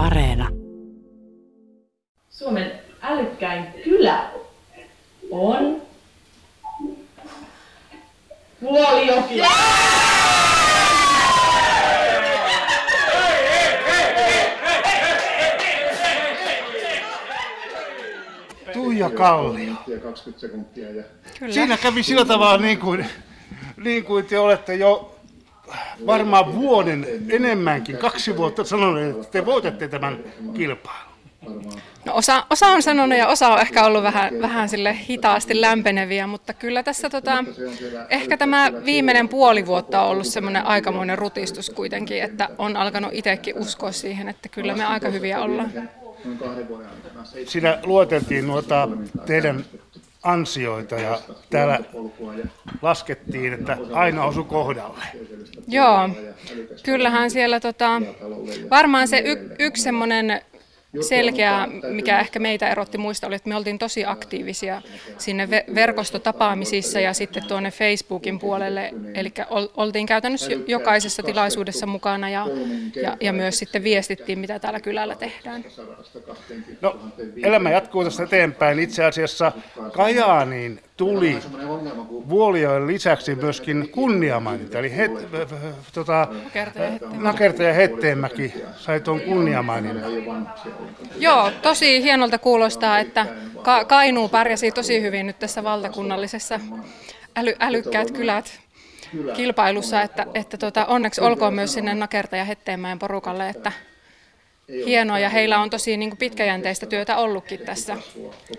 Areena. Suomen älykkäin kylä on Vuolijoki. Tuija Kallio. 20 sekuntia ja Kyllä. Siinä kävi sillä tavalla niin kuin, niin kuin te olette jo varmaan vuoden enemmänkin, kaksi vuotta sanoneet, että te voitatte tämän kilpailun. No osa, osa on sanonut ja osa on ehkä ollut vähän, vähän sille hitaasti lämpeneviä, mutta kyllä tässä tota, ehkä tämä viimeinen puoli vuotta on ollut semmoinen aikamoinen rutistus kuitenkin, että on alkanut itsekin uskoa siihen, että kyllä me aika hyviä ollaan. Siinä lueteltiin noita teidän ansioita ja täällä laskettiin, että aina osu kohdalle. Joo, kyllähän siellä tota, varmaan se y, yksi semmoinen selkeä, mikä ehkä meitä erotti muista, oli, että me oltiin tosi aktiivisia sinne ve- verkostotapaamisissa ja sitten tuonne Facebookin puolelle. Eli ol, oltiin käytännössä jo- jokaisessa tilaisuudessa mukana ja, ja, ja myös sitten viestittiin, mitä täällä kylällä tehdään. No, elämä jatkuu tästä eteenpäin. Itse asiassa Kajaaniin tuli Vuolijoen lisäksi myöskin kunniamaininta, eli het, tota, Nakertaja ja Hetteenmäki. Nakerta ja Hetteenmäki sai tuon kunniamaininnan. Joo, tosi hienolta kuulostaa, että Ka- Kainuu pärjäsi tosi hyvin nyt tässä valtakunnallisessa äly- älykkäät kylät kilpailussa, että, että tota, onneksi olkoon myös sinne Nakerta ja Hetteenmäen porukalle, että hienoa ja heillä on tosi niin kuin pitkäjänteistä työtä ollutkin tässä,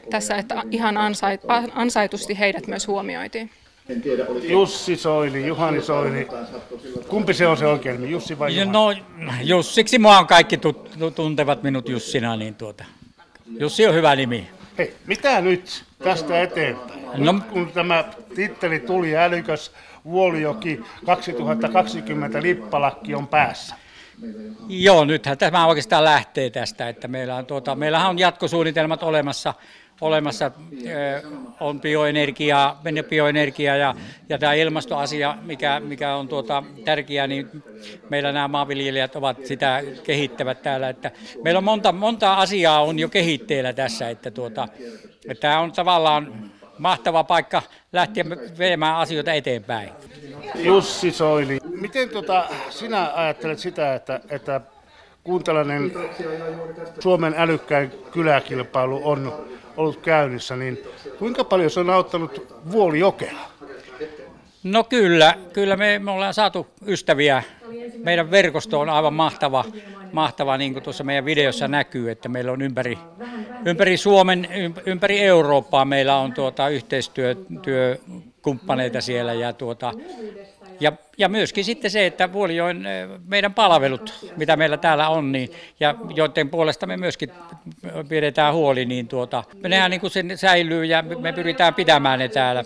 tässä että ihan ansait, ansaitusti heidät myös huomioitiin. en tiedä oliko Jussi Soini, Juhani Soini. Kumpi se on se oikein nimi, Jussi vai Juhani? No Jussiksi mua on kaikki tut, tuntevat minut Jussina, niin tuota. Jussi on hyvä nimi. Hei, mitä nyt tästä eteenpäin? No- Nyt kun tämä titteli tuli älykäs Vuolijoki 2020 lippalakki on päässä. Joo, nythän tämä oikeastaan lähtee tästä, että meillä on, tuota, meillähän on jatkosuunnitelmat olemassa, olemassa on bioenergia, bioenergia ja, ja tämä ilmastoasia, mikä, mikä on tuota, tärkeä, niin meillä nämä maanviljelijät ovat sitä kehittävät täällä, että meillä on monta, monta asiaa on jo kehitteillä tässä, että, tuota, että tämä on tavallaan mahtava paikka lähteä viemään asioita eteenpäin. Jussi Soini, miten tota, sinä ajattelet sitä, että, että kun tällainen Suomen älykkäin kyläkilpailu on ollut käynnissä, niin kuinka paljon se on auttanut Vuolijokea? No kyllä, kyllä me, me ollaan saatu ystäviä. Meidän verkosto on aivan mahtava, mahtava niin kuin tuossa meidän videossa näkyy, että meillä on ympäri, ympäri Suomen, ym- ympäri Eurooppaa meillä on tuota yhteistyökumppaneita siellä ja tuota, ja, ja myöskin sitten se, että Vuolijoen eh, meidän palvelut, mitä meillä täällä on, niin, ja joiden puolesta me myöskin pidetään huoli, niin tuota, nehän niin kuin sen säilyy ja me pyritään pitämään ne täällä.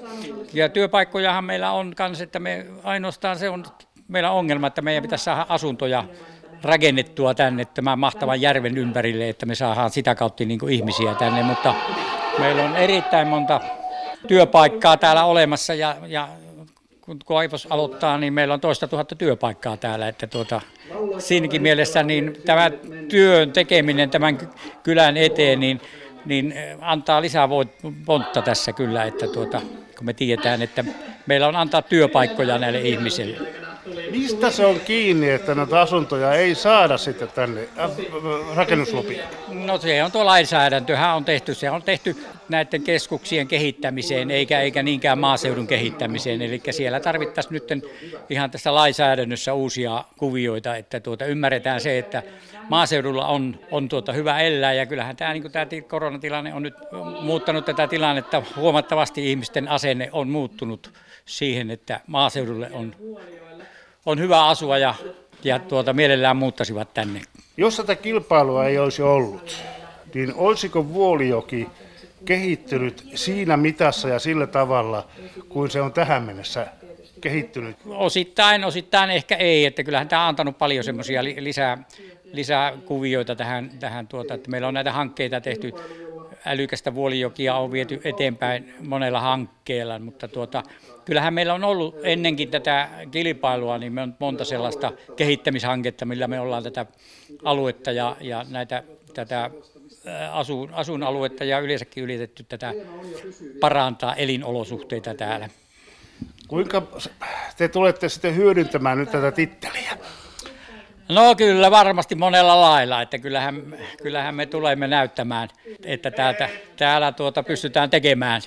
Ja työpaikkojahan meillä on myös, että me ainoastaan se on meillä on ongelma, että meidän pitäisi saada asuntoja rakennettua tänne tämän mahtavan järven ympärille, että me saadaan sitä kautta niin kuin ihmisiä tänne, mutta meillä on erittäin monta työpaikkaa täällä olemassa ja, ja kun kaivos aloittaa, niin meillä on toista tuhatta työpaikkaa täällä, että tuota, siinäkin mielessä niin tämä työn tekeminen tämän ky- kylän eteen, niin, niin eh, antaa lisää pontta tässä kyllä, että tuota, kun me tiedetään, että meillä on antaa työpaikkoja näille ihmisille. Mistä se on kiinni, että näitä asuntoja ei saada sitten tänne äh, rakennuslupia? No se on tuo lainsäädäntöhän on tehty, se on tehty näiden keskuksien kehittämiseen eikä, eikä niinkään maaseudun kehittämiseen. Eli siellä tarvittaisiin nyt ihan tässä lainsäädännössä uusia kuvioita, että tuota, ymmärretään se, että maaseudulla on, on tuota hyvä elää ja kyllähän tämä, niin kuin tämä ti- koronatilanne on nyt muuttanut tätä tilannetta huomattavasti ihmisten asenne on muuttunut siihen, että maaseudulle on, on hyvä asua ja, ja tuota, mielellään muuttaisivat tänne. Jos tätä kilpailua ei olisi ollut, niin olisiko Vuolijoki kehittynyt siinä mitassa ja sillä tavalla, kuin se on tähän mennessä kehittynyt? Osittain, osittain ehkä ei, että kyllähän tämä on antanut paljon semmoisia lisää, lisää kuvioita tähän, tähän tuota, että meillä on näitä hankkeita tehty, älykästä vuolijokia on viety eteenpäin monella hankkeella, mutta tuota, kyllähän meillä on ollut ennenkin tätä kilpailua, niin me on monta sellaista kehittämishanketta, millä me ollaan tätä aluetta ja, ja näitä, tätä asuun, asuinaluetta ja yleensäkin yritetty tätä parantaa elinolosuhteita täällä. Kuinka te tulette sitten hyödyntämään nyt tätä titteliä? No kyllä varmasti monella lailla, että kyllähän, kyllähän me tulemme näyttämään, että täältä, täällä tuota pystytään tekemään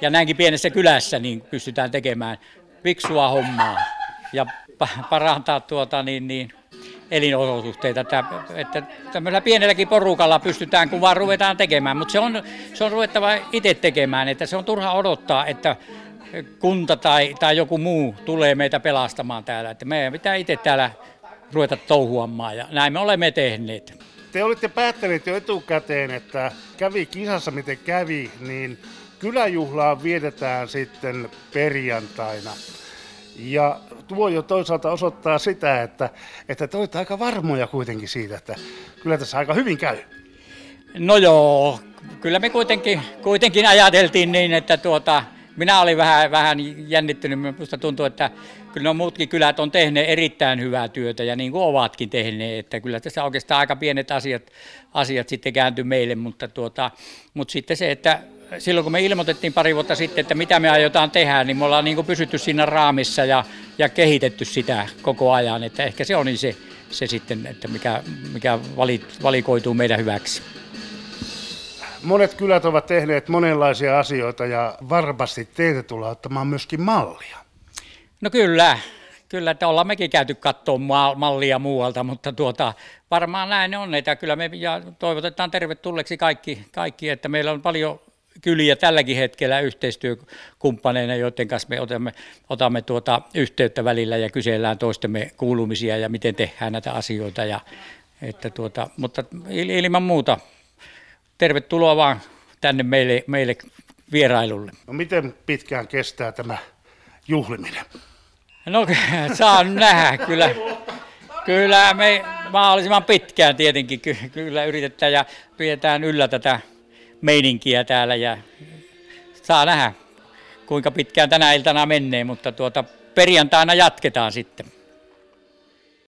ja näinkin pienessä kylässä niin pystytään tekemään fiksua hommaa ja parantaa tuota niin, niin elinolosuhteita, että, että tämmöisellä pienelläkin porukalla pystytään, kun vaan ruvetaan tekemään, mutta se on, se on ruvettava itse tekemään, että se on turha odottaa, että kunta tai, tai joku muu tulee meitä pelastamaan täällä, että meidän pitää itse täällä ruveta touhuamaan ja näin me olemme tehneet. Te olitte päättäneet jo etukäteen, että kävi kisassa miten kävi, niin kyläjuhlaa vietetään sitten perjantaina. Ja tuo jo toisaalta osoittaa sitä, että, että te olette aika varmoja kuitenkin siitä, että kyllä tässä aika hyvin käy. No joo, kyllä me kuitenkin, kuitenkin ajateltiin niin, että tuota, minä olin vähän, vähän jännittynyt, minusta tuntuu, että kyllä no muutkin kylät on tehneet erittäin hyvää työtä ja niin kuin ovatkin tehneet, että kyllä tässä oikeastaan aika pienet asiat, asiat sitten kääntyi meille, mutta, tuota, mutta sitten se, että silloin kun me ilmoitettiin pari vuotta sitten, että mitä me aiotaan tehdä, niin me ollaan niin kuin pysytty siinä raamissa ja, ja kehitetty sitä koko ajan, että ehkä se on niin se, se sitten, että mikä, mikä valikoituu meidän hyväksi. Monet kylät ovat tehneet monenlaisia asioita ja varmasti teitä tullaan ottamaan myöskin mallia. No kyllä, kyllä, että ollaan mekin käyty katsoa mallia muualta, mutta tuota, varmaan näin on, että kyllä me ja toivotetaan tervetulleeksi kaikki, kaikki, että meillä on paljon kyliä tälläkin hetkellä yhteistyökumppaneina, joiden kanssa me otamme, otamme tuota yhteyttä välillä ja kysellään toistemme kuulumisia ja miten tehdään näitä asioita. Ja, että tuota, mutta ilman muuta tervetuloa vaan tänne meille, meille vierailulle. No miten pitkään kestää tämä juhliminen? No saan nähdä kyllä. Kyllä me mahdollisimman pitkään tietenkin kyllä yritetään ja pidetään yllä tätä meininkiä täällä ja saa nähdä kuinka pitkään tänä iltana menee, mutta tuota, perjantaina jatketaan sitten.